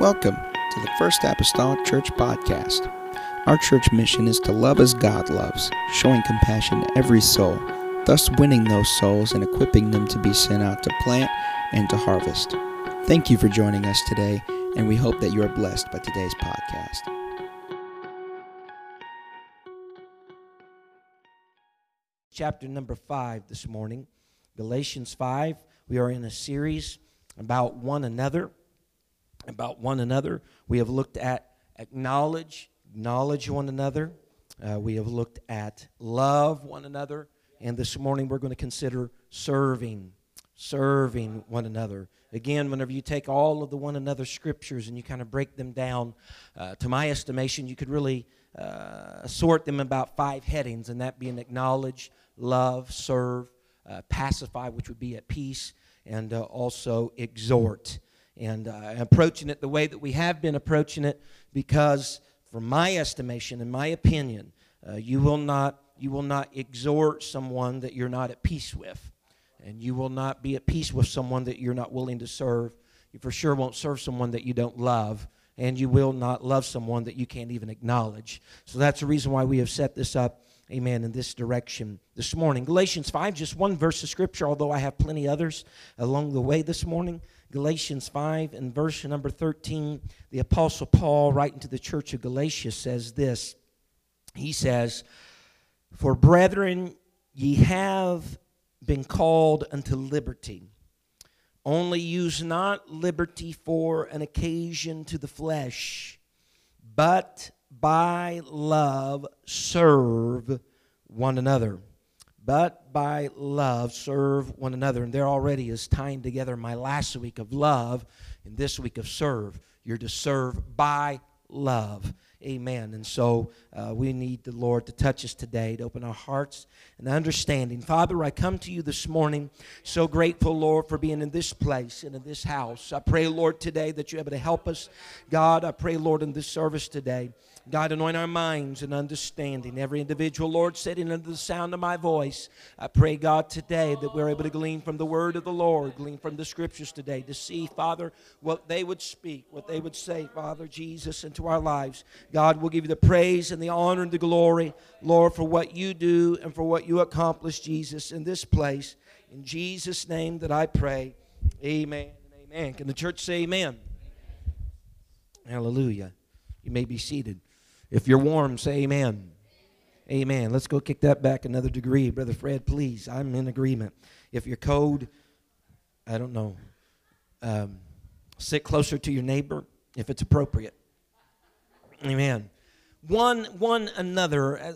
Welcome to the First Apostolic Church Podcast. Our church mission is to love as God loves, showing compassion to every soul, thus winning those souls and equipping them to be sent out to plant and to harvest. Thank you for joining us today, and we hope that you are blessed by today's podcast. Chapter number five this morning, Galatians 5. We are in a series about one another about one another. We have looked at acknowledge, acknowledge one another. Uh, we have looked at love one another. And this morning we're going to consider serving, serving one another. Again, whenever you take all of the one another scriptures and you kind of break them down, uh, to my estimation, you could really uh, sort them about five headings, and that being acknowledge, love, serve, uh, pacify, which would be at peace, and uh, also exhort and uh, approaching it the way that we have been approaching it because from my estimation and my opinion uh, you will not you will not exhort someone that you're not at peace with. And you will not be at peace with someone that you're not willing to serve. You for sure won't serve someone that you don't love. And you will not love someone that you can't even acknowledge. So that's the reason why we have set this up amen in this direction this morning. Galatians 5 just one verse of scripture although i have plenty others along the way this morning Galatians 5 and verse number 13, the Apostle Paul, writing to the church of Galatia, says this. He says, For brethren, ye have been called unto liberty. Only use not liberty for an occasion to the flesh, but by love serve one another but by love serve one another. And there already is tying together my last week of love and this week of serve. You're to serve by love. Amen. And so uh, we need the Lord to touch us today, to open our hearts and understanding. Father, I come to you this morning so grateful, Lord, for being in this place and in this house. I pray, Lord, today that you're able to help us. God, I pray, Lord, in this service today. God, anoint our minds and understanding. Every individual, Lord, sitting under the sound of my voice, I pray, God, today that we're able to glean from the word of the Lord, glean from the scriptures today to see, Father, what they would speak, what they would say, Father Jesus, into our lives. God, we'll give you the praise and the honor and the glory, Lord, for what you do and for what you accomplish, Jesus, in this place. In Jesus' name that I pray. Amen amen. Can the church say amen? Hallelujah. You may be seated. If you're warm, say amen. Amen. Let's go kick that back another degree. Brother Fred, please. I'm in agreement. If you're cold, I don't know. Um, sit closer to your neighbor if it's appropriate. Amen. One, one another, uh,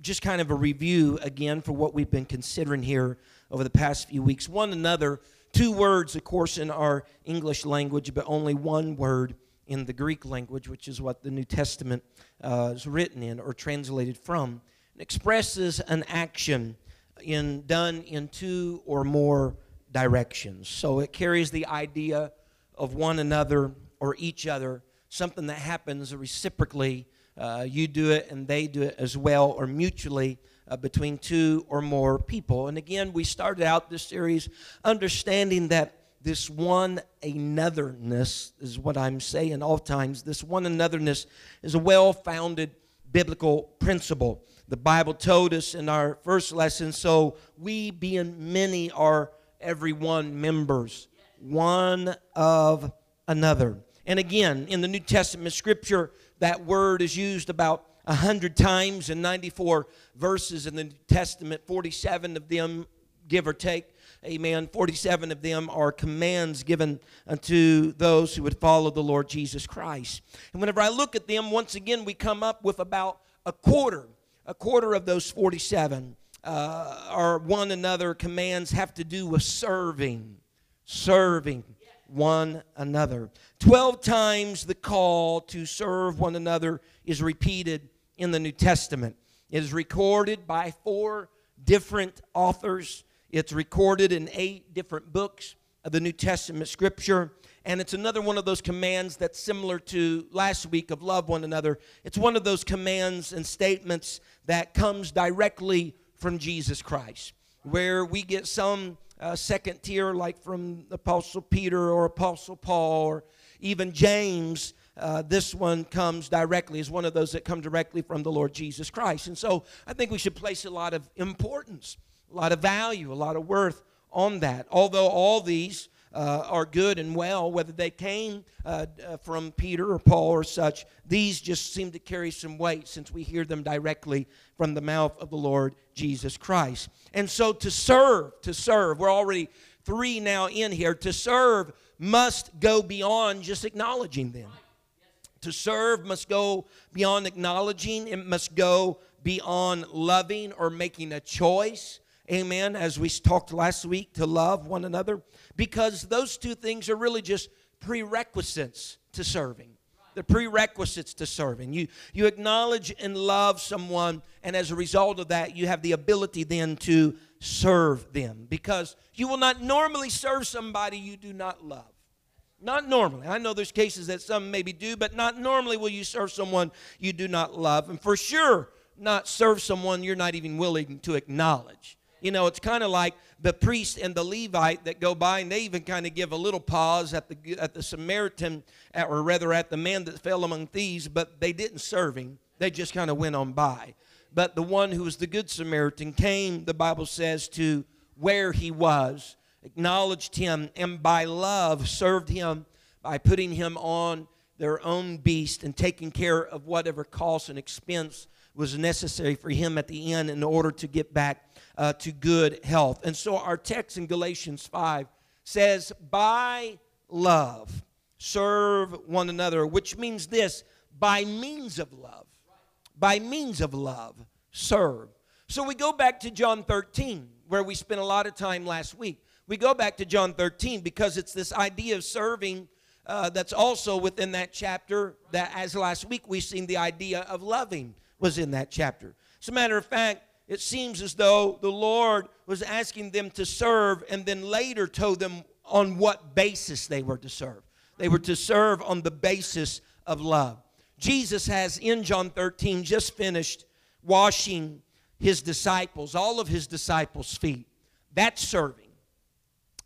just kind of a review again for what we've been considering here over the past few weeks. One another, two words, of course, in our English language, but only one word in the Greek language, which is what the New Testament uh, is written in or translated from. Expresses an action in, done in two or more directions. So it carries the idea of one another or each other something that happens reciprocally. Uh, you do it and they do it as well, or mutually uh, between two or more people. And again, we started out this series understanding that this one anotherness is what I'm saying all times. This one anotherness is a well founded biblical principle. The Bible told us in our first lesson so we, being many, are every one members, one of another. And again, in the New Testament scripture, that word is used about 100 times in 94 verses in the New Testament, 47 of them, give or take, amen, 47 of them are commands given unto those who would follow the Lord Jesus Christ. And whenever I look at them, once again, we come up with about a quarter, a quarter of those 47 uh, are one another commands have to do with serving, serving one another. Twelve times the call to serve one another is repeated in the New Testament. It is recorded by four different authors. It's recorded in eight different books of the New Testament scripture. And it's another one of those commands that's similar to last week of love one another. It's one of those commands and statements that comes directly from Jesus Christ, where we get some uh, second tier, like from Apostle Peter or Apostle Paul, or even James, uh, this one comes directly, is one of those that come directly from the Lord Jesus Christ. And so I think we should place a lot of importance, a lot of value, a lot of worth on that. Although all these uh, are good and well, whether they came uh, uh, from Peter or Paul or such, these just seem to carry some weight since we hear them directly from the mouth of the Lord Jesus Christ. And so to serve, to serve, we're already three now in here, to serve must go beyond just acknowledging them. To serve must go beyond acknowledging, it must go beyond loving or making a choice. Amen. As we talked last week, to love one another, because those two things are really just prerequisites to serving. The prerequisites to serving. You, you acknowledge and love someone, and as a result of that, you have the ability then to serve them because you will not normally serve somebody you do not love. Not normally. I know there's cases that some maybe do, but not normally will you serve someone you do not love. And for sure, not serve someone you're not even willing to acknowledge. You know, it's kind of like the priest and the Levite that go by, and they even kind of give a little pause at the at the Samaritan, or rather at the man that fell among thieves, but they didn't serve him. They just kind of went on by. But the one who was the good Samaritan came, the Bible says, to where he was acknowledged him, and by love served him by putting him on their own beast and taking care of whatever cost and expense was necessary for him at the end in order to get back uh, to good health. And so our text in Galatians 5 says, By love, serve one another, which means this by means of love. By means of love, serve. So we go back to John 13, where we spent a lot of time last week we go back to John 13 because it's this idea of serving uh, that's also within that chapter. That, as last week we've seen, the idea of loving was in that chapter. As a matter of fact, it seems as though the Lord was asking them to serve and then later told them on what basis they were to serve. They were to serve on the basis of love. Jesus has in John 13 just finished washing his disciples, all of his disciples' feet. That's serving.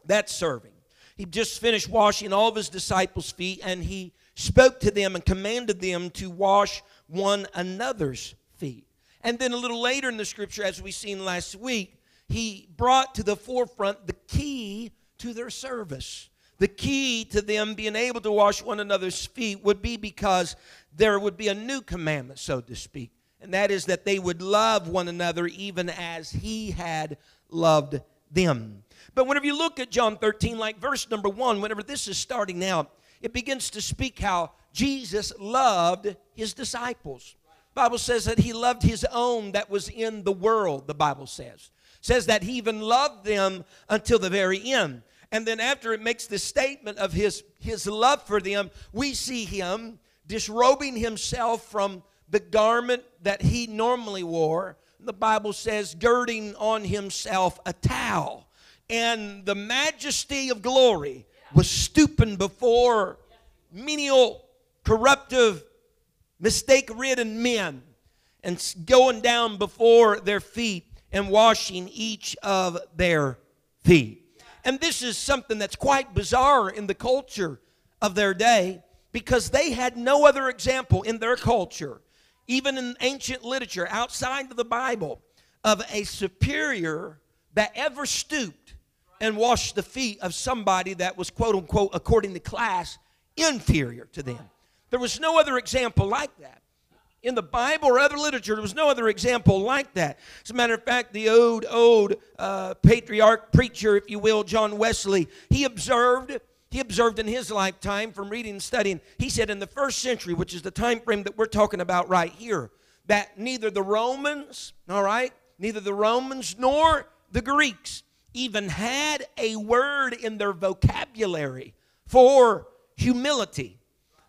That's serving. He just finished washing all of his disciples' feet and he spoke to them and commanded them to wash one another's feet. And then a little later in the scripture, as we seen last week, he brought to the forefront the key to their service. The key to them being able to wash one another's feet would be because there would be a new commandment, so to speak, and that is that they would love one another even as he had loved them. But whenever you look at John 13, like verse number one, whenever this is starting out, it begins to speak how Jesus loved his disciples. Bible says that he loved his own that was in the world, the Bible says. Says that he even loved them until the very end. And then after it makes the statement of his, his love for them, we see him disrobing himself from the garment that he normally wore. The Bible says, girding on himself a towel and the majesty of glory was stooping before menial, corruptive, mistake ridden men and going down before their feet and washing each of their feet. And this is something that's quite bizarre in the culture of their day because they had no other example in their culture, even in ancient literature outside of the Bible, of a superior that ever stooped and washed the feet of somebody that was, quote unquote, according to class, inferior to them. There was no other example like that. In the Bible or other literature, there was no other example like that. As a matter of fact, the old, old uh, patriarch preacher, if you will, John Wesley, he observed he observed in his lifetime from reading and studying he said in the first century which is the time frame that we're talking about right here that neither the romans all right neither the romans nor the greeks even had a word in their vocabulary for humility.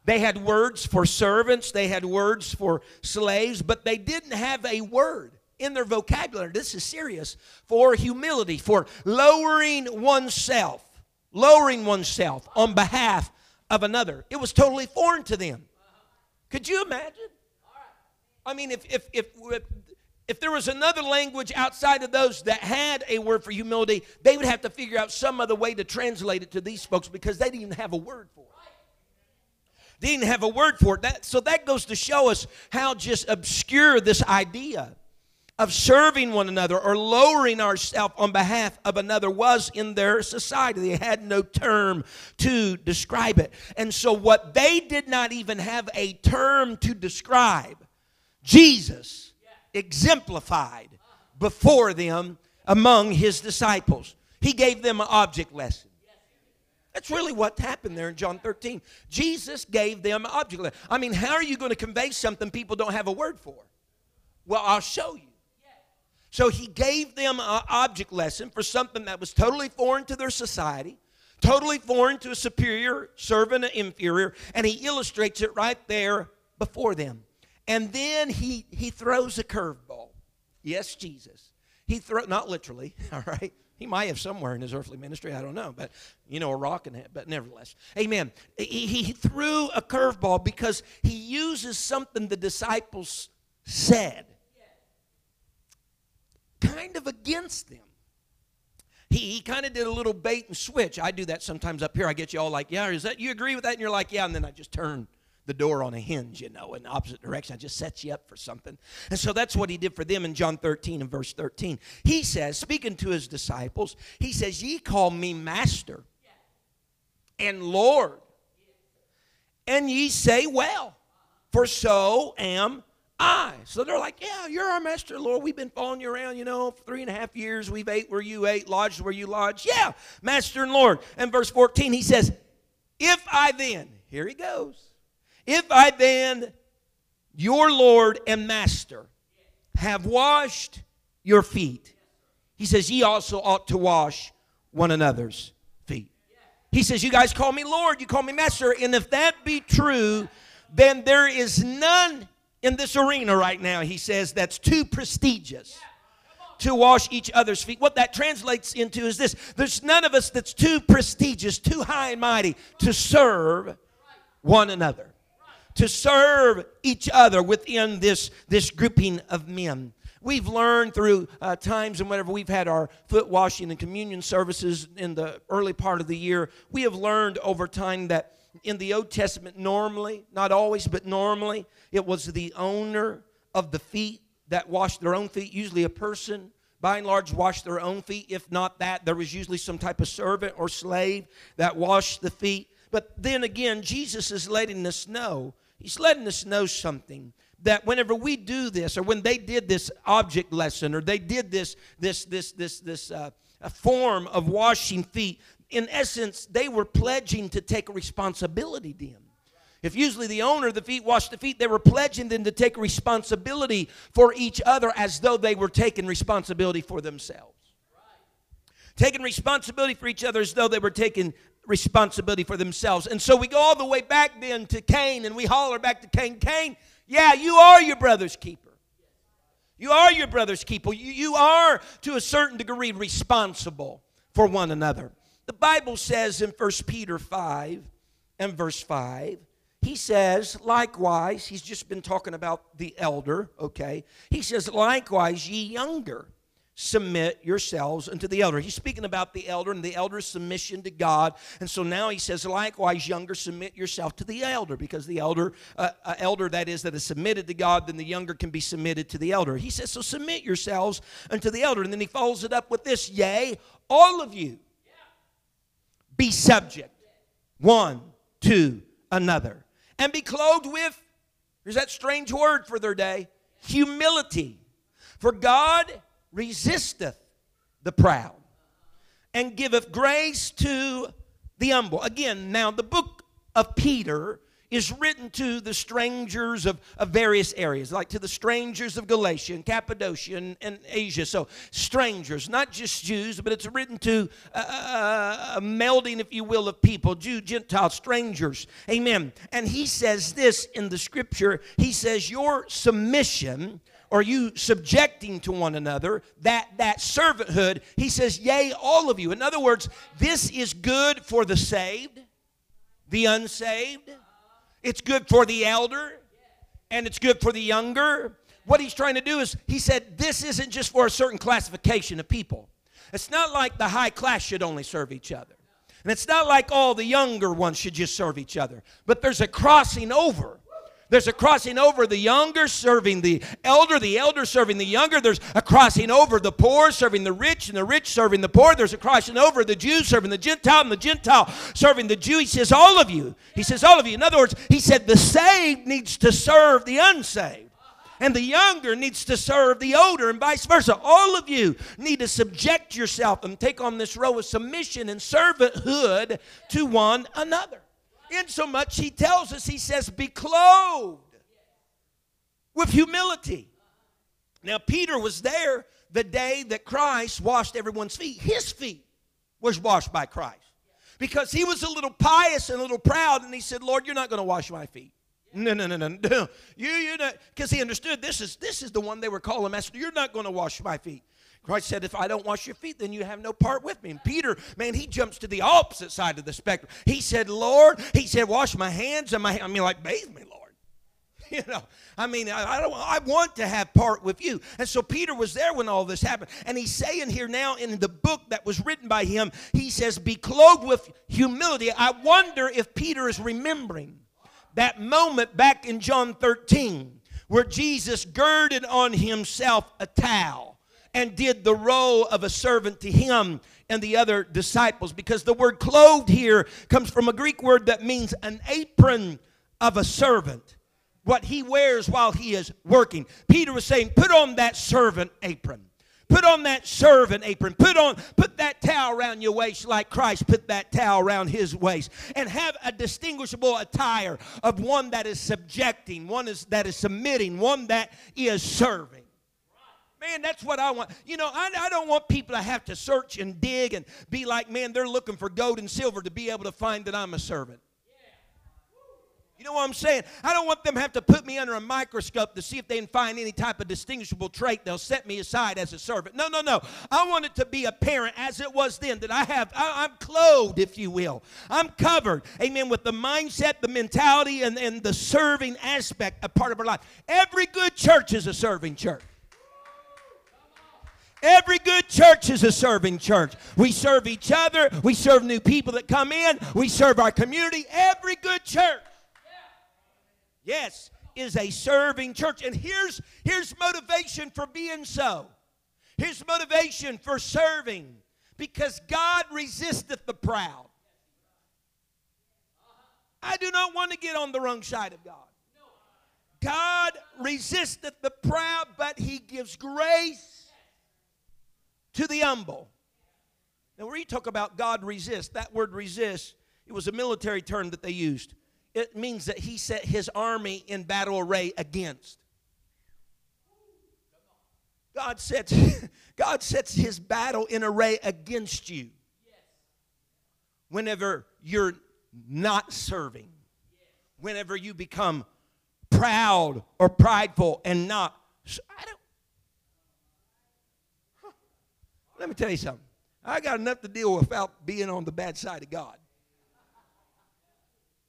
They had words for servants, they had words for slaves, but they didn't have a word in their vocabulary. This is serious for humility, for lowering oneself, lowering oneself on behalf of another. It was totally foreign to them. Could you imagine? I mean, if, if, if, if there was another language outside of those that had a word for humility, they would have to figure out some other way to translate it to these folks because they didn't even have a word for it. They didn't have a word for it. That, so that goes to show us how just obscure this idea of serving one another or lowering ourselves on behalf of another was in their society. They had no term to describe it. And so, what they did not even have a term to describe, Jesus exemplified before them among his disciples. He gave them an object lesson. That's really what happened there in John 13. Jesus gave them object. I mean, how are you going to convey something people don't have a word for? Well, I'll show you. So he gave them an object lesson for something that was totally foreign to their society, totally foreign to a superior serving an inferior, and he illustrates it right there before them. And then he, he throws a curveball. Yes, Jesus. He throw not literally, all right. He might have somewhere in his earthly ministry, I don't know, but you know, a rock in it, but nevertheless. Amen. He, he threw a curveball because he uses something the disciples said kind of against them. He, he kind of did a little bait and switch. I do that sometimes up here. I get you all like, yeah, is that you agree with that? And you're like, yeah, and then I just turn the door on a hinge, you know, in the opposite direction. I just set you up for something. And so that's what he did for them in John 13 and verse 13. He says, speaking to his disciples, he says, Ye call me master and Lord, and ye say, Well, for so am I. So they're like, Yeah, you're our master, Lord. We've been following you around, you know, for three and a half years. We've ate where you ate, lodged where you lodged. Yeah, master and Lord. And verse 14, he says, If I then, here he goes, if I then, your Lord and master, have washed your feet, he says, Ye also ought to wash one another's feet. He says, You guys call me Lord, you call me master. And if that be true, then there is none in this arena right now, he says, that's too prestigious to wash each other's feet. What that translates into is this there's none of us that's too prestigious, too high and mighty to serve one another, to serve each other within this, this grouping of men. We've learned through uh, times and whenever we've had our foot washing and communion services in the early part of the year, we have learned over time that in the Old Testament, normally, not always, but normally, it was the owner of the feet that washed their own feet, usually a person. By and large, washed their own feet. If not that, there was usually some type of servant or slave that washed the feet. But then again, Jesus is letting us know, He's letting us know something that whenever we do this, or when they did this object lesson, or they did this, this, this, this, this uh, form of washing feet, in essence, they were pledging to take responsibility then. If usually the owner of the feet washed the feet, they were pledging them to take responsibility for each other as though they were taking responsibility for themselves. Taking responsibility for each other as though they were taking responsibility for themselves. And so we go all the way back then to Cain and we holler back to Cain Cain, yeah, you are your brother's keeper. You are your brother's keeper. You, you are, to a certain degree, responsible for one another. The Bible says in 1 Peter 5 and verse 5, he says, likewise, he's just been talking about the elder, okay? He says, likewise, ye younger, submit yourselves unto the elder. He's speaking about the elder and the elder's submission to God. And so now he says, likewise, younger, submit yourself to the elder, because the elder, uh, uh, elder that is, that is submitted to God, then the younger can be submitted to the elder. He says, so submit yourselves unto the elder. And then he follows it up with this, yea, all of you be subject one to another and be clothed with, there's that strange word for their day, humility. For God resisteth the proud and giveth grace to the humble. Again, now the book of Peter is written to the strangers of, of various areas, like to the strangers of Galatia and Cappadocia and, and Asia. So, strangers, not just Jews, but it's written to a, a, a melding, if you will, of people Jew, Gentile, strangers. Amen. And he says this in the scripture He says, Your submission or you subjecting to one another that that servanthood he says yea all of you in other words this is good for the saved the unsaved it's good for the elder and it's good for the younger. What he's trying to do is, he said, this isn't just for a certain classification of people. It's not like the high class should only serve each other. And it's not like all the younger ones should just serve each other, but there's a crossing over. There's a crossing over the younger serving the elder, the elder serving the younger. There's a crossing over the poor serving the rich, and the rich serving the poor. There's a crossing over the Jew serving the Gentile, and the Gentile serving the Jew. He says, All of you. He says, All of you. In other words, he said, The saved needs to serve the unsaved and the younger needs to serve the older, and vice versa. All of you need to subject yourself and take on this role of submission and servanthood to one another. In so much, he tells us, he says, be clothed with humility. Now, Peter was there the day that Christ washed everyone's feet. His feet was washed by Christ because he was a little pious and a little proud, and he said, Lord, you're not going to wash my feet. No, no, no, no, no. You, you know, because he understood this is this is the one they were calling master. You're not going to wash my feet. Christ said, if I don't wash your feet, then you have no part with me. And Peter, man, he jumps to the opposite side of the spectrum. He said, Lord, he said, wash my hands and my I mean, like, bathe me, Lord. You know, I mean, I, I, don't. I want to have part with you. And so Peter was there when all this happened, and he's saying here now in the book that was written by him, he says, "Be clothed with humility." I wonder if Peter is remembering that moment back in John 13 where Jesus girded on himself a towel and did the role of a servant to him and the other disciples because the word clothed here comes from a Greek word that means an apron of a servant. What he wears while he is working. Peter was saying, Put on that servant apron. Put on that servant apron. Put on put that towel around your waist like Christ put that towel around his waist. And have a distinguishable attire of one that is subjecting, one is, that is submitting, one that is serving. Man, that's what I want. You know, I, I don't want people to have to search and dig and be like, man, they're looking for gold and silver to be able to find that I'm a servant. You know what I'm saying? I don't want them to have to put me under a microscope to see if they can find any type of distinguishable trait. They'll set me aside as a servant. No, no, no. I want it to be apparent as it was then that I have, I, am clothed, if you will. I'm covered, amen, with the mindset, the mentality, and, and the serving aspect a part of our life. Every good church is a serving church. Every good church is a serving church. We serve each other. We serve new people that come in. We serve our community. Every good church Yes, is a serving church. And here's, here's motivation for being so. Here's motivation for serving. Because God resisteth the proud. I do not want to get on the wrong side of God. God resisteth the proud, but he gives grace to the humble. Now, you talk about God resist, that word resist, it was a military term that they used it means that he set his army in battle array against. God sets, God sets his battle in array against you whenever you're not serving, whenever you become proud or prideful and not. I don't, Let me tell you something. I got enough to deal with without being on the bad side of God.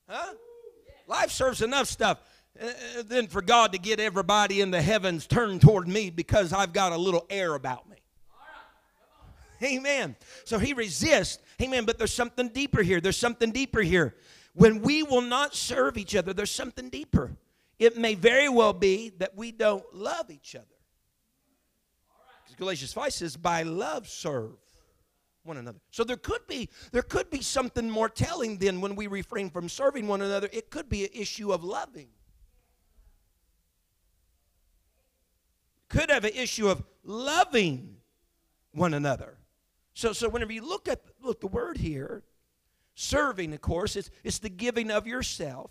Huh? Life serves enough stuff uh, uh, than for God to get everybody in the heavens turned toward me because I've got a little air about me. Amen. So he resists. Amen. But there's something deeper here. There's something deeper here. When we will not serve each other, there's something deeper. It may very well be that we don't love each other. Galatians 5 says, by love serve one another. So there could be there could be something more telling than when we refrain from serving one another. It could be an issue of loving. Could have an issue of loving one another. So so whenever you look at look the word here, serving, of course, it's it's the giving of yourself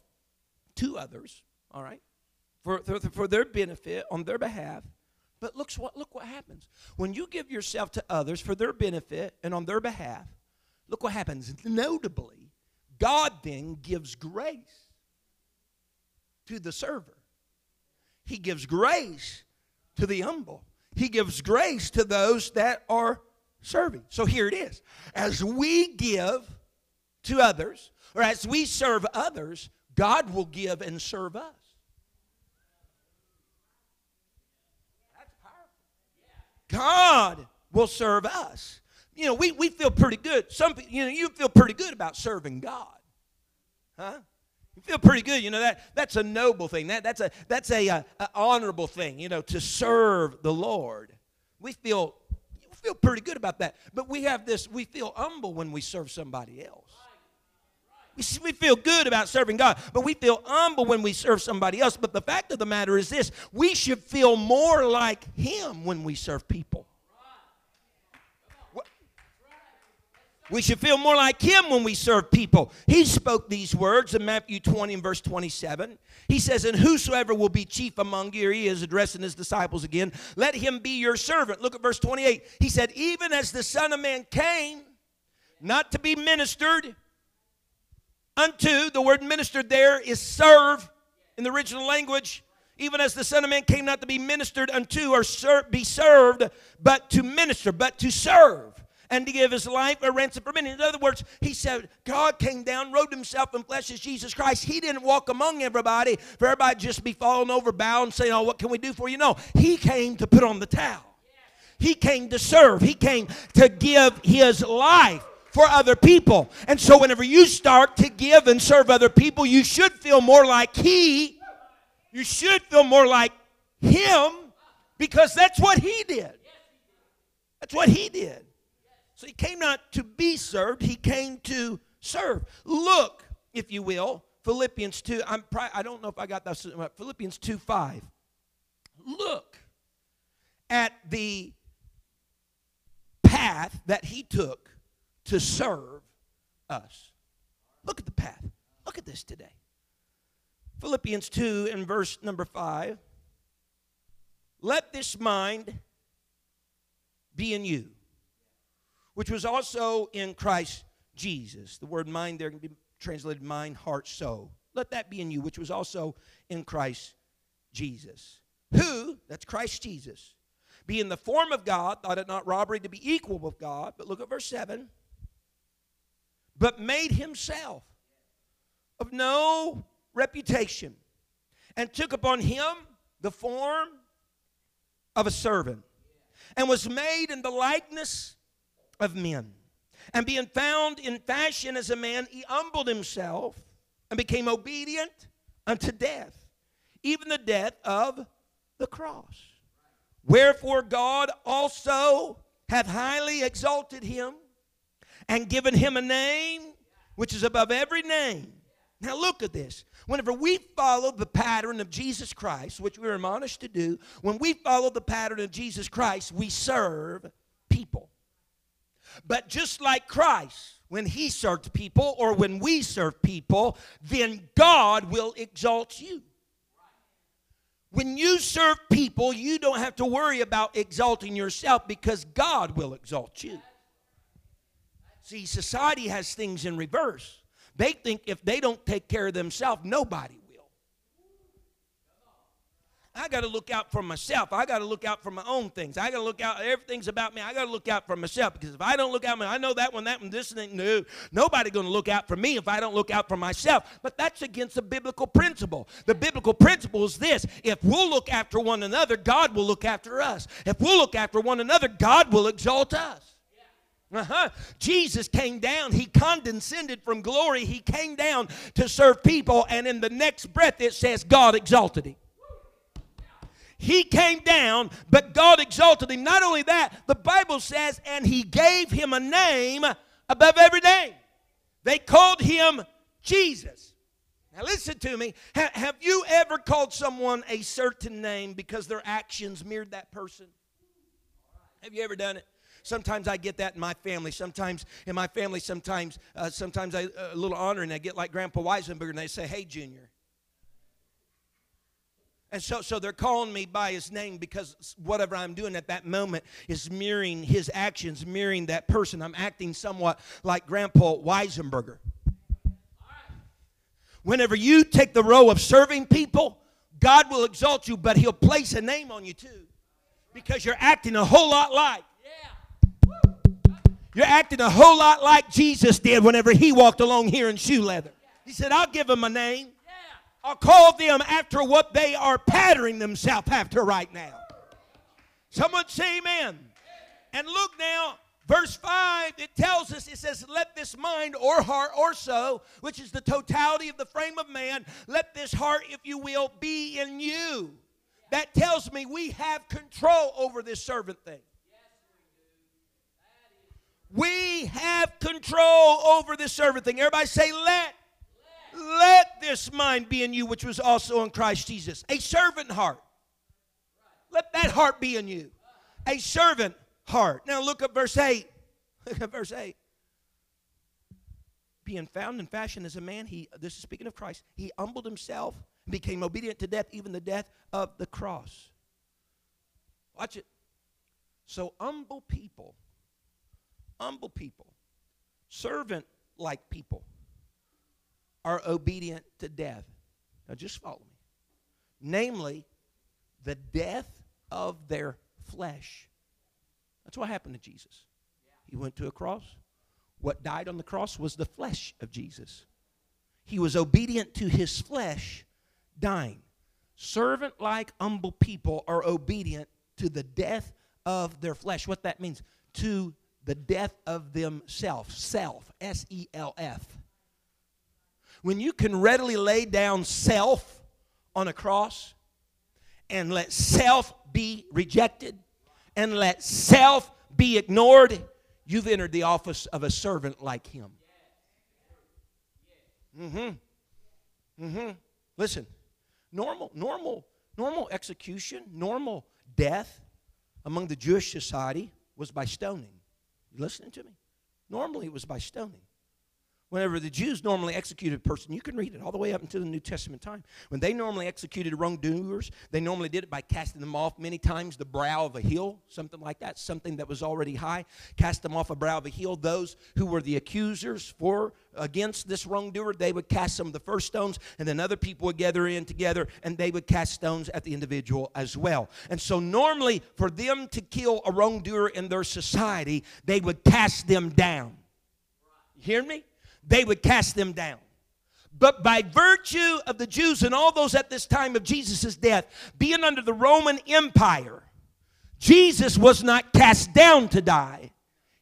to others, all right? For, for, for their benefit, on their behalf. But look what, look what happens. When you give yourself to others for their benefit and on their behalf, look what happens. Notably, God then gives grace to the server. He gives grace to the humble. He gives grace to those that are serving. So here it is. As we give to others, or as we serve others, God will give and serve us. God will serve us. you know, we, we feel pretty good. Some you know, you feel pretty good about serving God. Huh? You feel pretty good, you know that that's a noble thing. That that's a that's a, a, uh, a honorable thing, you know, to serve the Lord. We feel we feel pretty good about that. But we have this, we feel humble when we serve somebody else. We feel good about serving God, but we feel humble when we serve somebody else. But the fact of the matter is this we should feel more like Him when we serve people. We should feel more like him when we serve people. He spoke these words in Matthew 20 and verse 27. He says, And whosoever will be chief among you, he is addressing his disciples again, let him be your servant. Look at verse 28. He said, Even as the Son of Man came, not to be ministered unto, the word ministered there is serve in the original language. Even as the Son of Man came not to be ministered unto or ser- be served, but to minister, but to serve and to give his life a ransom for many. In other words, he said, God came down, robed himself in flesh as Jesus Christ. He didn't walk among everybody for everybody just be falling over, bowing, saying, Oh, what can we do for you? No, he came to put on the towel. He came to serve. He came to give his life for other people. And so, whenever you start to give and serve other people, you should feel more like He. You should feel more like Him because that's what He did. That's what He did. So he came not to be served, he came to serve. Look, if you will, Philippians 2. I'm I don't know if I got that. Philippians 2 5. Look at the path that he took to serve us. Look at the path. Look at this today. Philippians 2 and verse number 5. Let this mind be in you which was also in Christ Jesus. The word mind there can be translated mind, heart, soul. Let that be in you, which was also in Christ Jesus. Who, that's Christ Jesus, being the form of God, thought it not robbery to be equal with God. But look at verse 7. But made himself of no reputation and took upon him the form of a servant and was made in the likeness of men. And being found in fashion as a man, he humbled himself and became obedient unto death, even the death of the cross. Wherefore God also hath highly exalted him and given him a name which is above every name. Now look at this. Whenever we follow the pattern of Jesus Christ, which we're admonished to do, when we follow the pattern of Jesus Christ, we serve people. But just like Christ, when he served people or when we serve people, then God will exalt you. When you serve people, you don't have to worry about exalting yourself because God will exalt you. See, society has things in reverse. They think if they don't take care of themselves, nobody will. I got to look out for myself. I got to look out for my own things. I got to look out. Everything's about me. I got to look out for myself because if I don't look out, I know that one, that one, this and no. Nobody going to look out for me if I don't look out for myself. But that's against the biblical principle. The biblical principle is this: if we'll look after one another, God will look after us. If we'll look after one another, God will exalt us. Uh-huh. Jesus came down. He condescended from glory. He came down to serve people, and in the next breath it says God exalted him. He came down, but God exalted him. Not only that, the Bible says, and he gave him a name above every name. They called him Jesus. Now, listen to me. Ha- have you ever called someone a certain name because their actions mirrored that person? Have you ever done it? Sometimes I get that in my family. Sometimes in my family, sometimes uh, sometimes I, a little honor, and I get like Grandpa Weisenberger, and they say, "Hey, Junior." And so, so they're calling me by his name because whatever I'm doing at that moment is mirroring his actions, mirroring that person. I'm acting somewhat like Grandpa Weisenberger. Whenever you take the row of serving people, God will exalt you, but he'll place a name on you too because you're acting a whole lot like. You're acting a whole lot like Jesus did whenever he walked along here in shoe leather. He said, I'll give them a name. I'll call them after what they are patterning themselves after right now. Someone say amen. And look now, Verse 5, it tells us, it says, Let this mind or heart or so, which is the totality of the frame of man, let this heart, if you will, be in you. That tells me we have control over this servant thing. We have control over this servant thing. Everybody say, let. Let this mind be in you, which was also in Christ Jesus. A servant heart. Let that heart be in you. A servant heart. Now look at verse 8. Look at verse 8. Being found in fashion as a man, he this is speaking of Christ, he humbled himself and became obedient to death, even the death of the cross. Watch it. So humble people, humble people, servant like people are obedient to death. Now just follow me. Namely, the death of their flesh. That's what happened to Jesus. He went to a cross. What died on the cross was the flesh of Jesus. He was obedient to his flesh dying. Servant like humble people are obedient to the death of their flesh. What that means? To the death of themselves. Self. S E L F when you can readily lay down self on a cross and let self be rejected and let self be ignored, you've entered the office of a servant like him. Mm-hmm. Mm-hmm. Listen, normal, normal, normal execution, normal death among the Jewish society was by stoning. You listening to me? Normally it was by stoning. Whenever the Jews normally executed a person, you can read it all the way up into the New Testament time. When they normally executed wrongdoers, they normally did it by casting them off many times the brow of a hill, something like that, something that was already high. Cast them off a brow of a hill. Those who were the accusers for against this wrongdoer, they would cast some of the first stones, and then other people would gather in together and they would cast stones at the individual as well. And so, normally, for them to kill a wrongdoer in their society, they would cast them down. You hear me? They would cast them down. But by virtue of the Jews and all those at this time of Jesus' death being under the Roman Empire, Jesus was not cast down to die,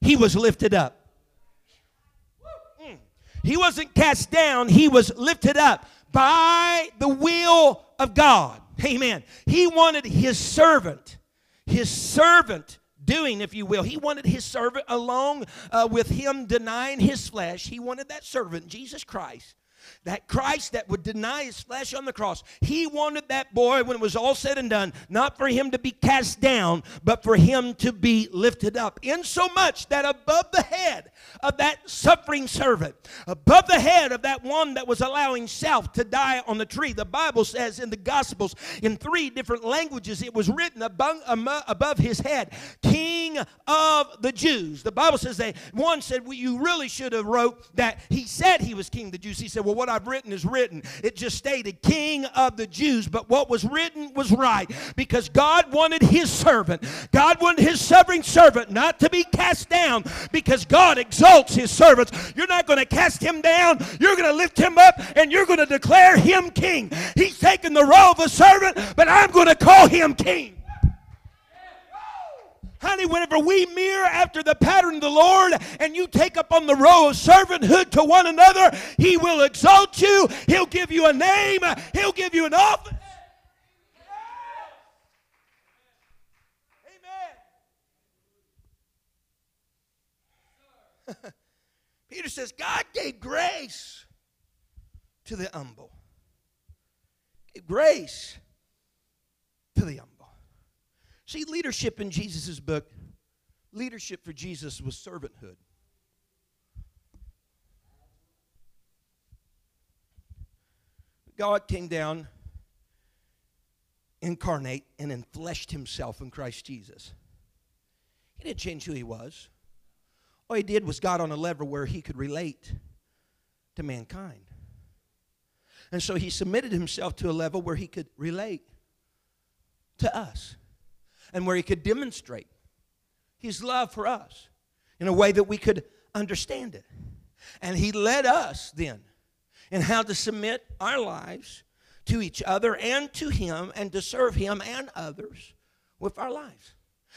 he was lifted up. Mm. He wasn't cast down, he was lifted up by the will of God. Amen. He wanted his servant, his servant doing, if you will. He wanted his servant along uh, with him denying his flesh. He wanted that servant, Jesus Christ, that Christ that would deny his flesh on the cross. He wanted that boy, when it was all said and done, not for him to be cast down, but for him to be lifted up. In so much that above the head of that suffering servant, above the head of that one that was allowing self to die on the tree, the Bible says in the Gospels, in three different languages, it was written above, above his head, King of the Jews. The Bible says that one said, well, you really should have wrote that he said he was king of the Jews. He said, well, what I've written is written. It just stated King of the Jews, but what was written was right because God wanted his servant, God wanted his suffering servant not to be cast down because God exalts his servants. You're not going to cast him down, you're going to lift him up and you're going to declare him king. He's taken the role of a servant, but I'm going to call him king. Honey, whenever we mirror after the pattern of the Lord and you take up on the role of servanthood to one another, He will exalt you. He'll give you a name. He'll give you an office. Amen. Peter says, God gave grace to the humble. Gave grace to the humble. See, leadership in Jesus' book, leadership for Jesus was servanthood. God came down, incarnate, and enfleshed himself in Christ Jesus. He didn't change who he was. All he did was got on a level where he could relate to mankind. And so he submitted himself to a level where he could relate to us and where he could demonstrate his love for us in a way that we could understand it. And he led us then in how to submit our lives to each other and to him and to serve him and others with our lives.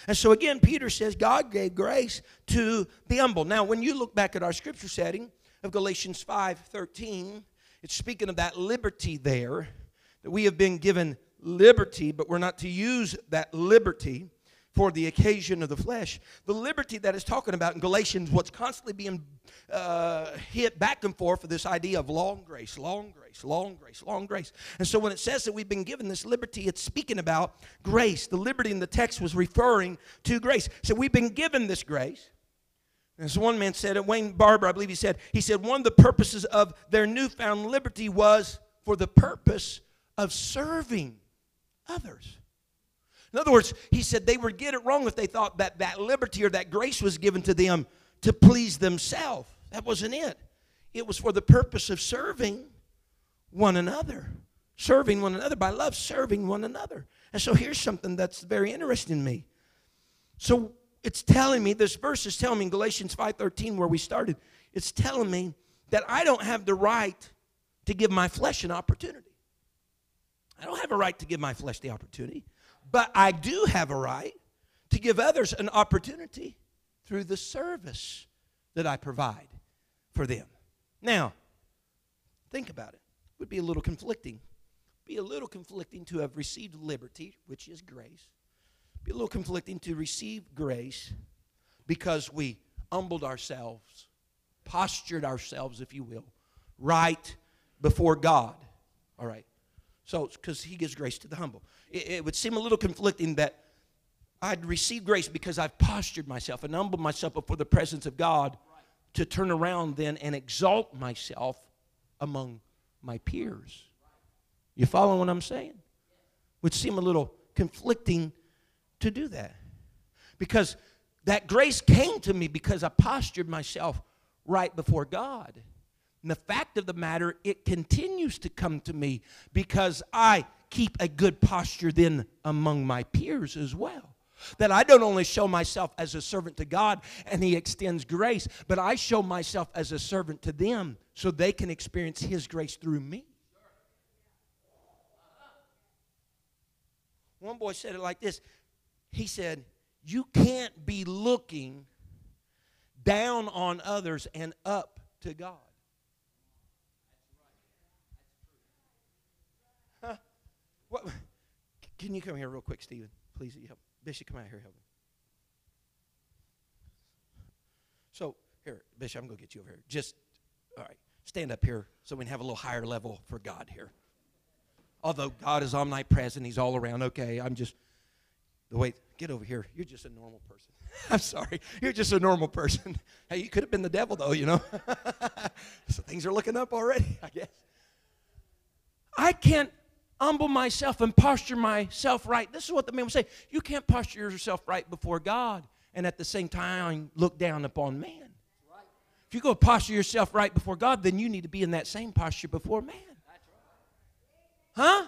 And so again, Peter says God gave grace to the humble. Now, when you look back at our scripture setting of Galatians 5 13, it's speaking of that liberty there, that we have been given liberty, but we're not to use that liberty for the occasion of the flesh. The liberty that is talking about in Galatians, what's constantly being uh, hit back and forth for this idea of long grace, long grace, long grace, long grace. And so when it says that we've been given this liberty, it's speaking about grace. The liberty in the text was referring to grace. So we've been given this grace. As one man said, Wayne Barber, I believe he said, he said, one of the purposes of their newfound liberty was for the purpose of serving others. In other words, he said they would get it wrong if they thought that that liberty or that grace was given to them to please themselves. That wasn't it. It was for the purpose of serving one another. Serving one another by love, serving one another. And so here's something that's very interesting to me. So it's telling me, this verse is telling me in Galatians 5:13, where we started, it's telling me that I don't have the right to give my flesh an opportunity. I don't have a right to give my flesh the opportunity. But I do have a right to give others an opportunity through the service that I provide for them. Now, think about it. It would be a little conflicting. Be a little conflicting to have received liberty, which is grace. Be a little conflicting to receive grace because we humbled ourselves, postured ourselves, if you will, right before God. All right. So, because He gives grace to the humble it, it would seem a little conflicting that I'd receive grace because I've postured myself and humbled myself before the presence of God to turn around then and exalt myself among my peers. You follow what I'm saying? Would seem a little conflicting to do that. Because that grace came to me because I postured myself right before God. And the fact of the matter, it continues to come to me because I keep a good posture then among my peers as well. That I don't only show myself as a servant to God and He extends grace, but I show myself as a servant to them so they can experience His grace through me. One boy said it like this He said, You can't be looking down on others and up to God. What? Can you come here real quick, Stephen? Please, help. Bishop, come out here, help me. So, here, Bishop, I'm going to get you over here. Just, all right, stand up here so we can have a little higher level for God here. Although God is omnipresent, He's all around. Okay, I'm just, the way, get over here. You're just a normal person. I'm sorry. You're just a normal person. Hey, you could have been the devil, though, you know. so things are looking up already, I guess. I can't humble myself and posture myself right. This is what the man would say. You can't posture yourself right before God and at the same time look down upon man. If you go posture yourself right before God, then you need to be in that same posture before man. Huh?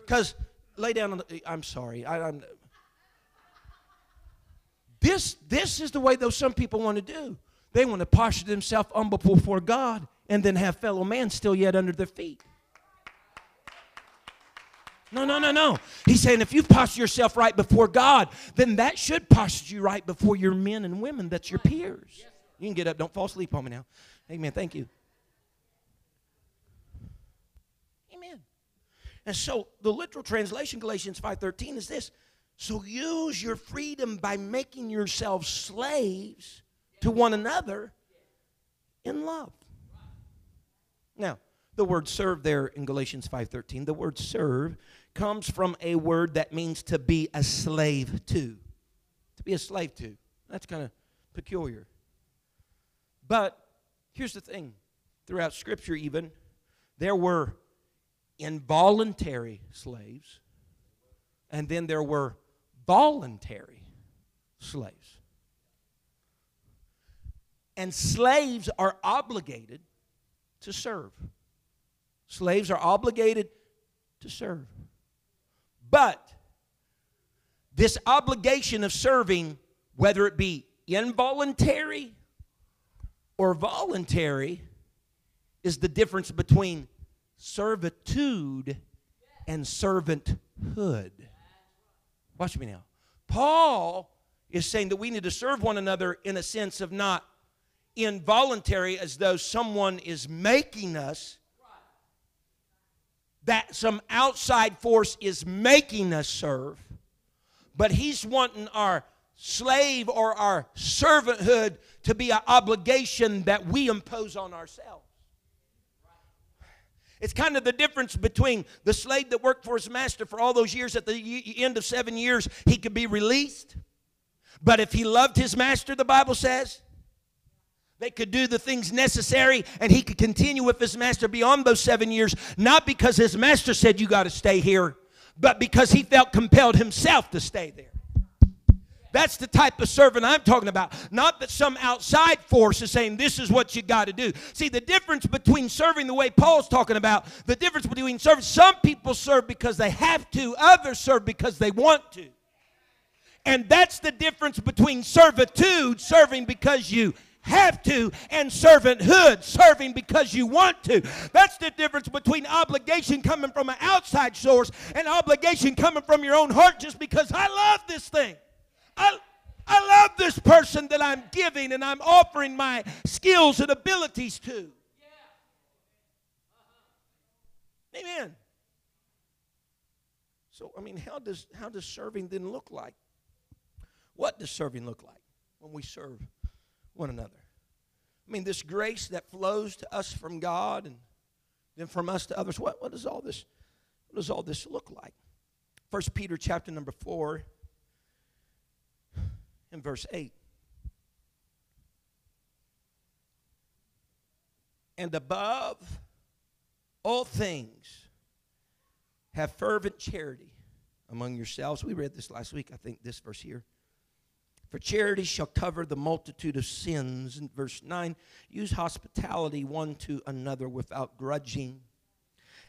Because lay down on the. I'm sorry. I, I'm, this, this is the way, though, some people want to do. They want to posture themselves humble before God and then have fellow man still yet under their feet. No, no, no, no. He's saying if you posture yourself right before God, then that should posture you right before your men and women that's your peers. You can get up. Don't fall asleep on me now. Amen. Thank you. Amen. And so the literal translation, Galatians 5.13, is this. So use your freedom by making yourselves slaves to one another in love. Now, the word serve there in Galatians 5:13, the word serve comes from a word that means to be a slave to. To be a slave to. That's kind of peculiar. But here's the thing throughout Scripture, even, there were involuntary slaves, and then there were voluntary slaves. And slaves are obligated to serve. Slaves are obligated to serve. But this obligation of serving, whether it be involuntary or voluntary, is the difference between servitude and servanthood. Watch me now. Paul is saying that we need to serve one another in a sense of not involuntary, as though someone is making us, that some outside force is making us serve, but he's wanting our slave or our servanthood to be an obligation that we impose on ourselves. It's kind of the difference between the slave that worked for his master for all those years. At the end of seven years, he could be released. But if he loved his master, the Bible says, they could do the things necessary and he could continue with his master beyond those seven years, not because his master said, You got to stay here, but because he felt compelled himself to stay there. That's the type of servant I'm talking about. Not that some outside force is saying this is what you got to do. See, the difference between serving the way Paul's talking about, the difference between serving, some people serve because they have to, others serve because they want to. And that's the difference between servitude, serving because you have to, and servanthood, serving because you want to. That's the difference between obligation coming from an outside source and obligation coming from your own heart just because I love this thing. I, I love this person that I'm giving and I'm offering my skills and abilities to. Uh-huh. Amen. So, I mean, how does, how does serving then look like? What does serving look like when we serve one another? I mean, this grace that flows to us from God and then from us to others. What, what does all this what does all this look like? First Peter chapter number four and verse 8. And above all things, have fervent charity among yourselves. We read this last week, I think, this verse here. For charity shall cover the multitude of sins. In verse 9, use hospitality one to another without grudging,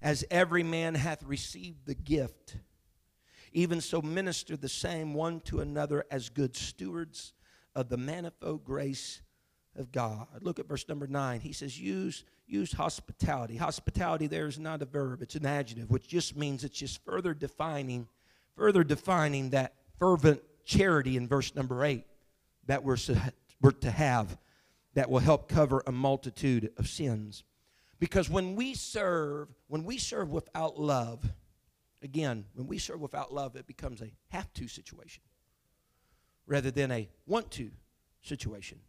as every man hath received the gift even so, minister the same one to another as good stewards of the manifold grace of God. Look at verse number nine. He says, use, use hospitality. Hospitality there is not a verb, it's an adjective, which just means it's just further defining, further defining that fervent charity in verse number eight that we're, we're to have that will help cover a multitude of sins. Because when we serve, when we serve without love, Again, when we serve without love, it becomes a have to situation rather than a want to situation.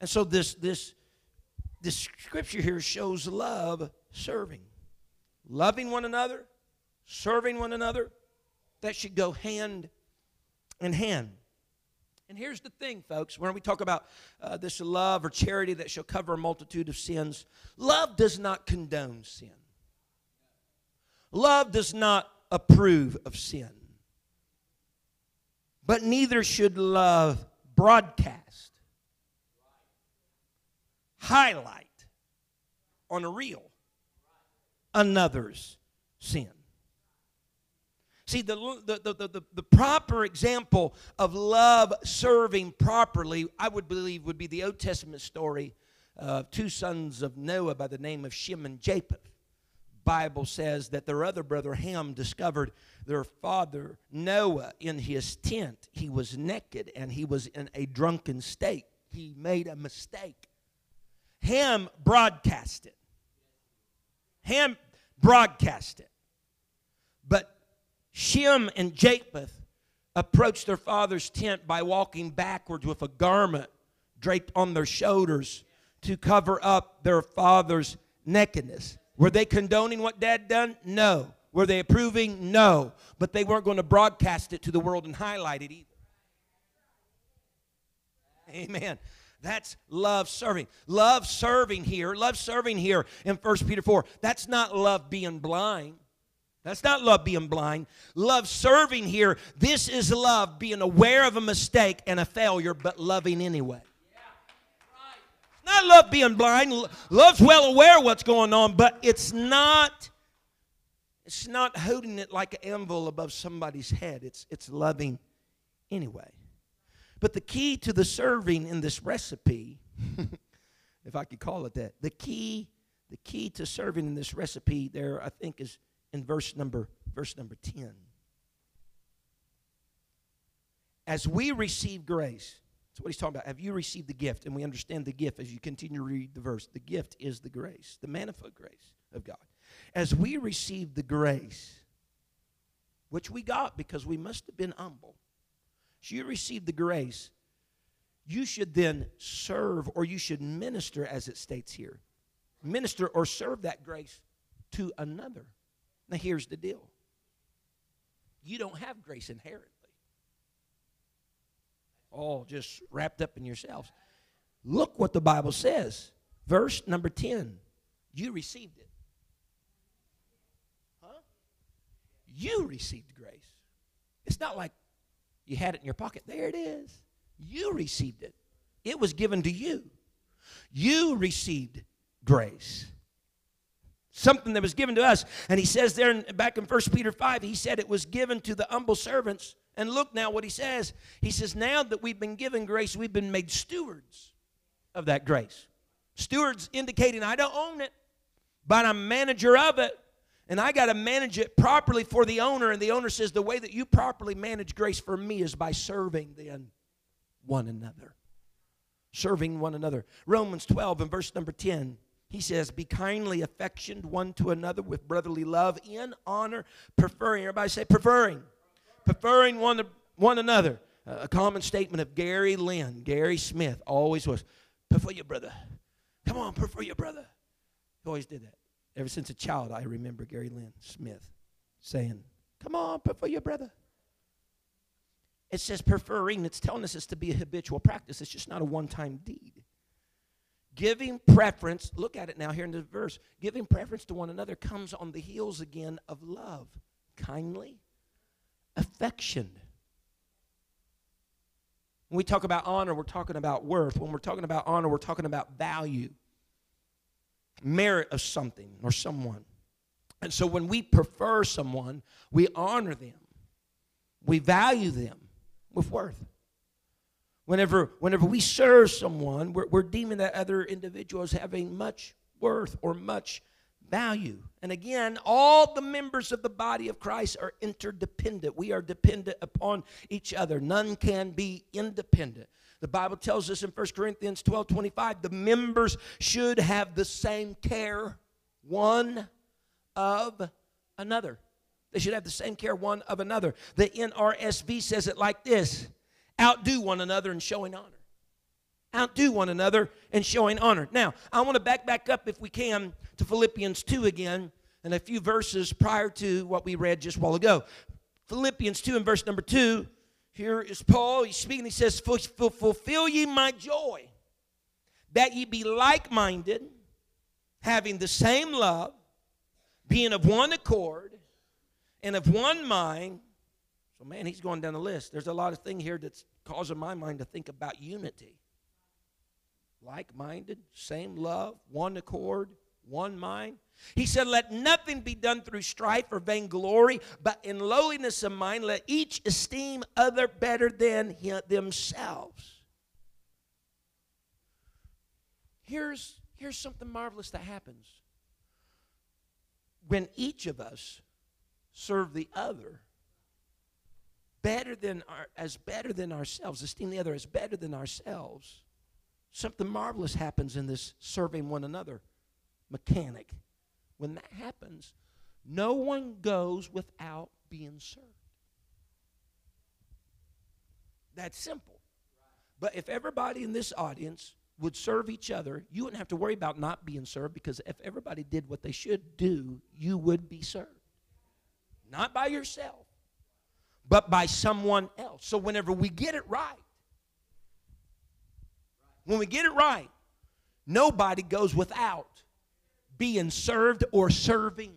And so this this this scripture here shows love serving. Loving one another, serving one another, that should go hand in hand. And here's the thing, folks, when we talk about uh, this love or charity that shall cover a multitude of sins, love does not condone sin. Love does not approve of sin. But neither should love broadcast, highlight on a reel another's sin. See, the, the, the, the, the, proper example of love serving properly, I would believe, would be the Old Testament story of two sons of Noah by the name of Shem and Japheth. Bible says that their other brother Ham discovered their father Noah in his tent. He was naked and he was in a drunken state. He made a mistake. Ham broadcasted. Ham broadcasted. But Shem and Japheth approached their father's tent by walking backwards with a garment draped on their shoulders to cover up their father's nakedness. Were they condoning what dad done? No. Were they approving? No. But they weren't going to broadcast it to the world and highlight it either. Amen. That's love serving. Love serving here, love serving here in 1 Peter 4. That's not love being blind. That's not love being blind. Love serving here, this is love being aware of a mistake and a failure, but loving anyway. Not love being blind. Love's well aware what's going on, but it's not it's not holding it like an anvil above somebody's head. It's it's loving anyway. But the key to the serving in this recipe, if I could call it that, the key the key to serving in this recipe there I think is in verse number verse number 10. as we receive grace, that's what he's talking about. Have you received the gift? And we understand the gift as you continue to read the verse. The gift is the grace, the manifold grace of God. As we receive the grace, which we got because we must have been humble, so you received the grace, you should then serve or you should minister, as it states here. Minister or serve that grace to another. Now, here's the deal you don't have grace inherently, all just wrapped up in yourselves. Look what the Bible says. Verse number 10 you received it. Huh? You received grace. It's not like you had it in your pocket. There it is. You received it, it was given to you. You received grace. Something that was given to us. And he says there in, back in First Peter 5, he said it was given to the humble servants. And look now what he says. He says, Now that we've been given grace, we've been made stewards of that grace. Stewards indicating I don't own it, but I'm manager of it. And I got to manage it properly for the owner. And the owner says, The way that you properly manage grace for me is by serving then one another. Serving one another. Romans 12 and verse number 10. He says, Be kindly affectioned one to another with brotherly love, in honor, preferring. Everybody say, preferring. Preferring one, one another. Uh, a common statement of Gary Lynn, Gary Smith, always was, prefer your brother. Come on, prefer your brother. He always did that. Ever since a child, I remember Gary Lynn Smith saying, Come on, prefer your brother. It says preferring, it's telling us it's to be a habitual practice. It's just not a one time deed. Giving preference, look at it now here in the verse. Giving preference to one another comes on the heels again of love, kindly, affection. When we talk about honor, we're talking about worth. When we're talking about honor, we're talking about value, merit of something or someone. And so when we prefer someone, we honor them, we value them with worth. Whenever, whenever we serve someone, we're, we're deeming that other individual as having much worth or much value. And again, all the members of the body of Christ are interdependent. We are dependent upon each other. None can be independent. The Bible tells us in 1 Corinthians 12 25, the members should have the same care one of another. They should have the same care one of another. The NRSV says it like this outdo one another in showing honor. Outdo one another in showing honor. Now, I want to back back up if we can to Philippians 2 again and a few verses prior to what we read just a while ago. Philippians 2 and verse number 2. Here is Paul. He's speaking. He says, Fulfill ye my joy, that ye be like minded, having the same love, being of one accord, and of one mind so, man, he's going down the list. There's a lot of things here that's causing my mind to think about unity. Like minded, same love, one accord, one mind. He said, Let nothing be done through strife or vainglory, but in lowliness of mind, let each esteem other better than themselves. Here's, here's something marvelous that happens. When each of us serve the other, better than our, as better than ourselves, esteem the other as better than ourselves, something marvelous happens in this serving one another mechanic. When that happens, no one goes without being served. That's simple. But if everybody in this audience would serve each other, you wouldn't have to worry about not being served because if everybody did what they should do, you would be served. Not by yourself but by someone else. So whenever we get it right, when we get it right, nobody goes without being served or serving.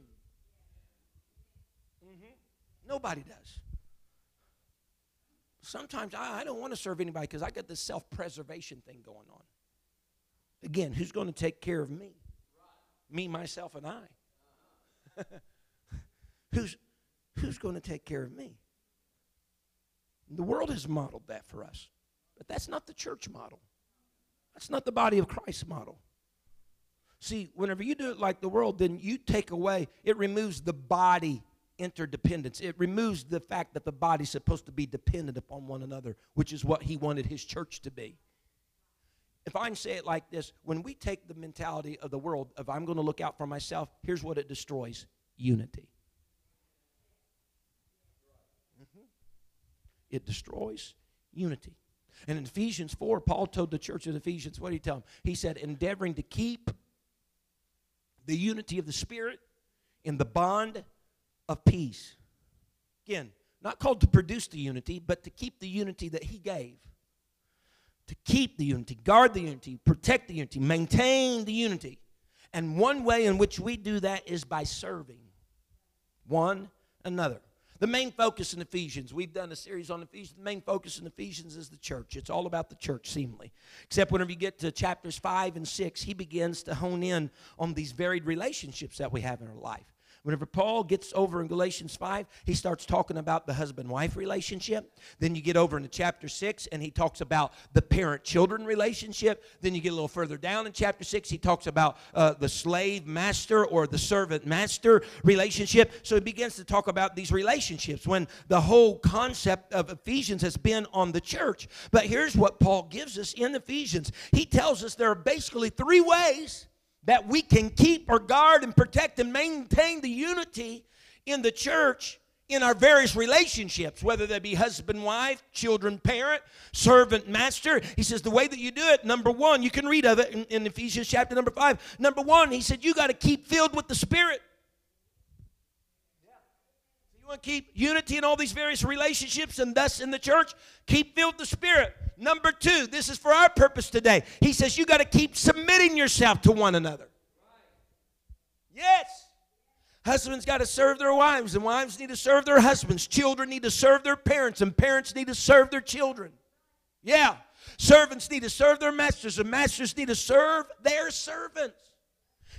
Mm-hmm. Nobody does. Sometimes I, I don't want to serve anybody because I got this self preservation thing going on. Again, who's going to take care of me? Me, myself, and I. who's, who's going to take care of me? The world has modeled that for us. But that's not the church model. That's not the body of Christ model. See, whenever you do it like the world, then you take away, it removes the body interdependence. It removes the fact that the body's supposed to be dependent upon one another, which is what he wanted his church to be. If I can say it like this, when we take the mentality of the world of I'm going to look out for myself, here's what it destroys unity. It destroys unity. And in Ephesians 4, Paul told the church of Ephesians, what did he tell them? He said, endeavoring to keep the unity of the Spirit in the bond of peace. Again, not called to produce the unity, but to keep the unity that he gave. To keep the unity, guard the unity, protect the unity, maintain the unity. And one way in which we do that is by serving one another. The main focus in Ephesians, we've done a series on Ephesians. The main focus in Ephesians is the church. It's all about the church, seemingly. Except whenever you get to chapters 5 and 6, he begins to hone in on these varied relationships that we have in our life. Whenever Paul gets over in Galatians 5, he starts talking about the husband wife relationship. Then you get over into chapter 6, and he talks about the parent children relationship. Then you get a little further down in chapter 6, he talks about uh, the slave master or the servant master relationship. So he begins to talk about these relationships when the whole concept of Ephesians has been on the church. But here's what Paul gives us in Ephesians he tells us there are basically three ways that we can keep or guard and protect and maintain the unity in the church in our various relationships, whether they be husband, wife, children, parent, servant, master. He says the way that you do it, number one, you can read of it in, in Ephesians chapter number five. Number one, he said you got to keep filled with the Spirit. You want to keep unity in all these various relationships and thus in the church, keep filled the Spirit. Number two, this is for our purpose today. He says you got to keep submitting yourself to one another. Yes. Husbands got to serve their wives, and wives need to serve their husbands. Children need to serve their parents, and parents need to serve their children. Yeah. Servants need to serve their masters, and masters need to serve their servants.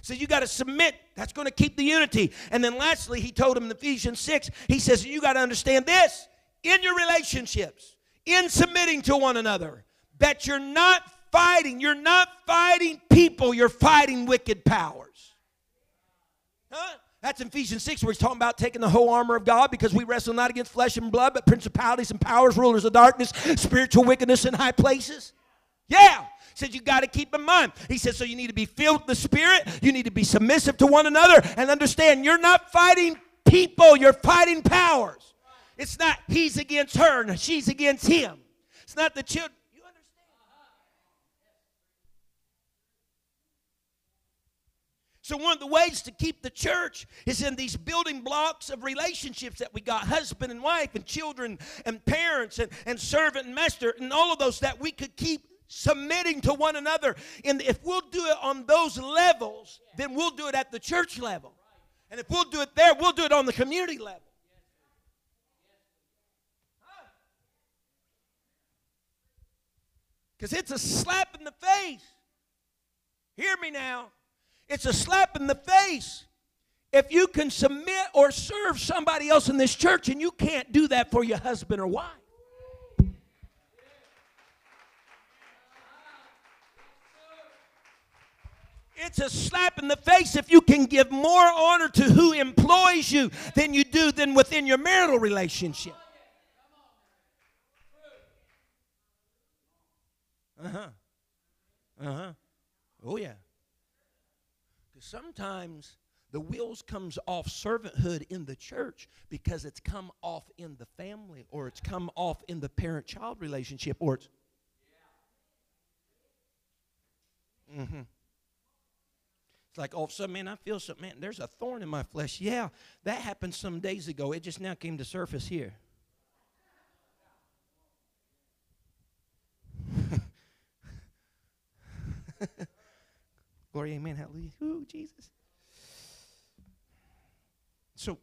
So you got to submit. That's going to keep the unity. And then lastly, he told him in Ephesians 6, he says, You got to understand this in your relationships, in submitting to one another, that you're not fighting. You're not fighting people, you're fighting wicked powers. Huh? That's in Ephesians 6, where he's talking about taking the whole armor of God because we wrestle not against flesh and blood, but principalities and powers, rulers of darkness, spiritual wickedness in high places. Yeah. Said you got to keep in mind. He said so you need to be filled with the Spirit. You need to be submissive to one another and understand you're not fighting people. You're fighting powers. It's not he's against her and she's against him. It's not the children. You understand? So, one of the ways to keep the church is in these building blocks of relationships that we got husband and wife, and children, and parents, and, and servant and master, and all of those that we could keep submitting to one another. And if we'll do it on those levels, then we'll do it at the church level. And if we'll do it there, we'll do it on the community level. Because it's a slap in the face. Hear me now. It's a slap in the face if you can submit or serve somebody else in this church and you can't do that for your husband or wife. It's a slap in the face if you can give more honor to who employs you than you do than within your marital relationship. Uh huh. Uh huh. Oh yeah. Because sometimes the wheels comes off servanthood in the church because it's come off in the family or it's come off in the parent-child relationship or it's. Mm-hmm. Like oh, all of man, I feel something. Man, there's a thorn in my flesh. Yeah, that happened some days ago. It just now came to surface here. Glory, amen, hallelujah. Ooh, Jesus. So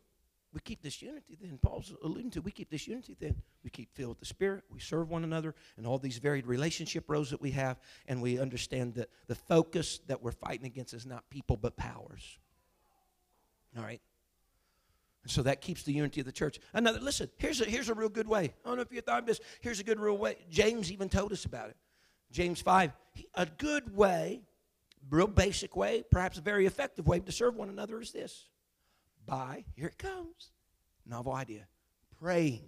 we keep this unity then. Paul's alluding to we keep this unity then. We keep filled with the Spirit. We serve one another and all these varied relationship roles that we have. And we understand that the focus that we're fighting against is not people but powers. All right? So that keeps the unity of the church. Another, listen, here's a, here's a real good way. I don't know if you thought of this. Here's a good real way. James even told us about it. James 5. A good way, real basic way, perhaps a very effective way to serve one another is this by, here it comes, novel idea. Praying.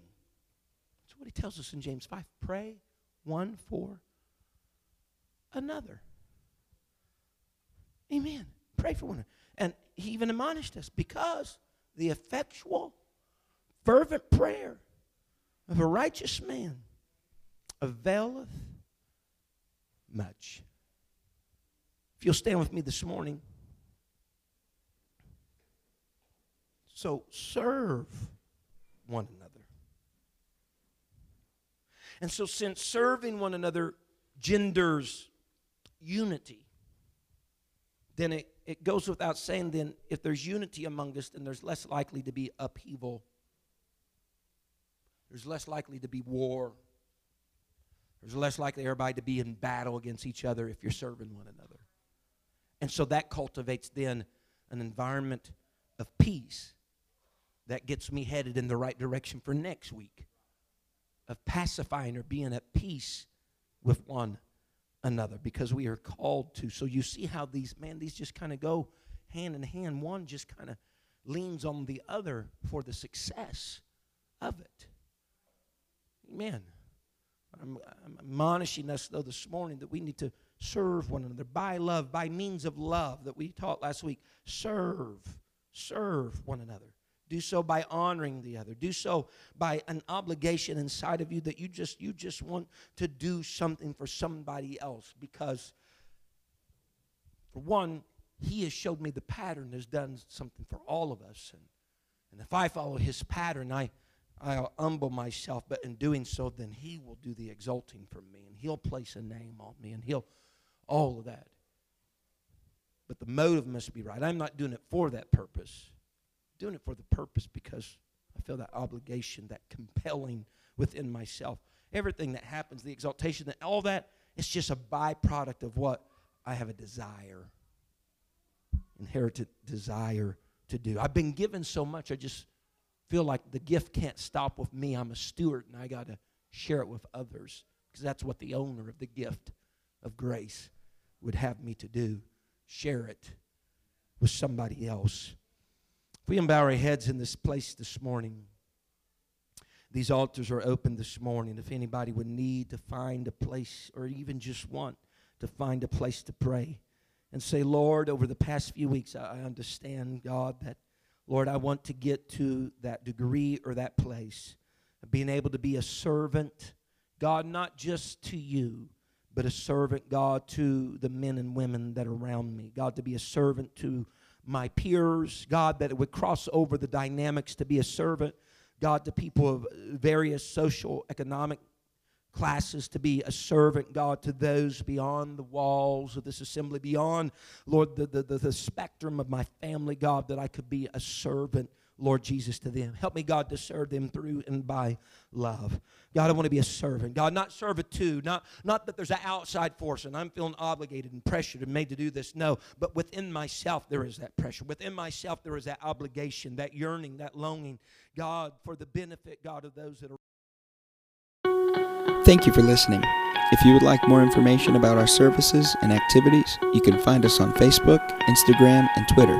That's what he tells us in James 5. Pray one for another. Amen. Pray for one another. And he even admonished us because the effectual, fervent prayer of a righteous man availeth much. If you'll stand with me this morning. So serve one another. And so, since serving one another genders unity, then it, it goes without saying, then if there's unity among us, then there's less likely to be upheaval. There's less likely to be war. There's less likely everybody to be in battle against each other if you're serving one another. And so that cultivates then an environment of peace that gets me headed in the right direction for next week of pacifying or being at peace with one another because we are called to. So you see how these, man, these just kind of go hand in hand. One just kind of leans on the other for the success of it. Amen. I'm, I'm admonishing us, though, this morning that we need to serve one another by love, by means of love that we taught last week. Serve, serve one another. Do so by honoring the other. Do so by an obligation inside of you that you just you just want to do something for somebody else because for one, he has showed me the pattern has done something for all of us and and if I follow his pattern, I I'll humble myself, but in doing so, then he will do the exalting for me and he'll place a name on me and he'll all of that. But the motive must be right. I'm not doing it for that purpose doing it for the purpose because I feel that obligation, that compelling within myself. Everything that happens, the exaltation, that all that, it's just a byproduct of what I have a desire, inherited desire to do. I've been given so much, I just feel like the gift can't stop with me. I'm a steward and I got to share it with others because that's what the owner of the gift of grace would have me to do share it with somebody else. If we bow our heads in this place this morning, these altars are open this morning. If anybody would need to find a place or even just want to find a place to pray and say, Lord, over the past few weeks, I understand, God, that, Lord, I want to get to that degree or that place of being able to be a servant, God, not just to you, but a servant, God, to the men and women that are around me. God, to be a servant to my peers, God, that it would cross over the dynamics to be a servant, God, to people of various social, economic classes, to be a servant, God, to those beyond the walls of this assembly, beyond, Lord, the, the, the, the spectrum of my family, God, that I could be a servant Lord Jesus, to them. Help me, God, to serve them through and by love. God, I want to be a servant. God, not servitude, not, not that there's an outside force and I'm feeling obligated and pressured and made to do this. No, but within myself there is that pressure. Within myself there is that obligation, that yearning, that longing, God, for the benefit, God, of those that are. Thank you for listening. If you would like more information about our services and activities, you can find us on Facebook, Instagram, and Twitter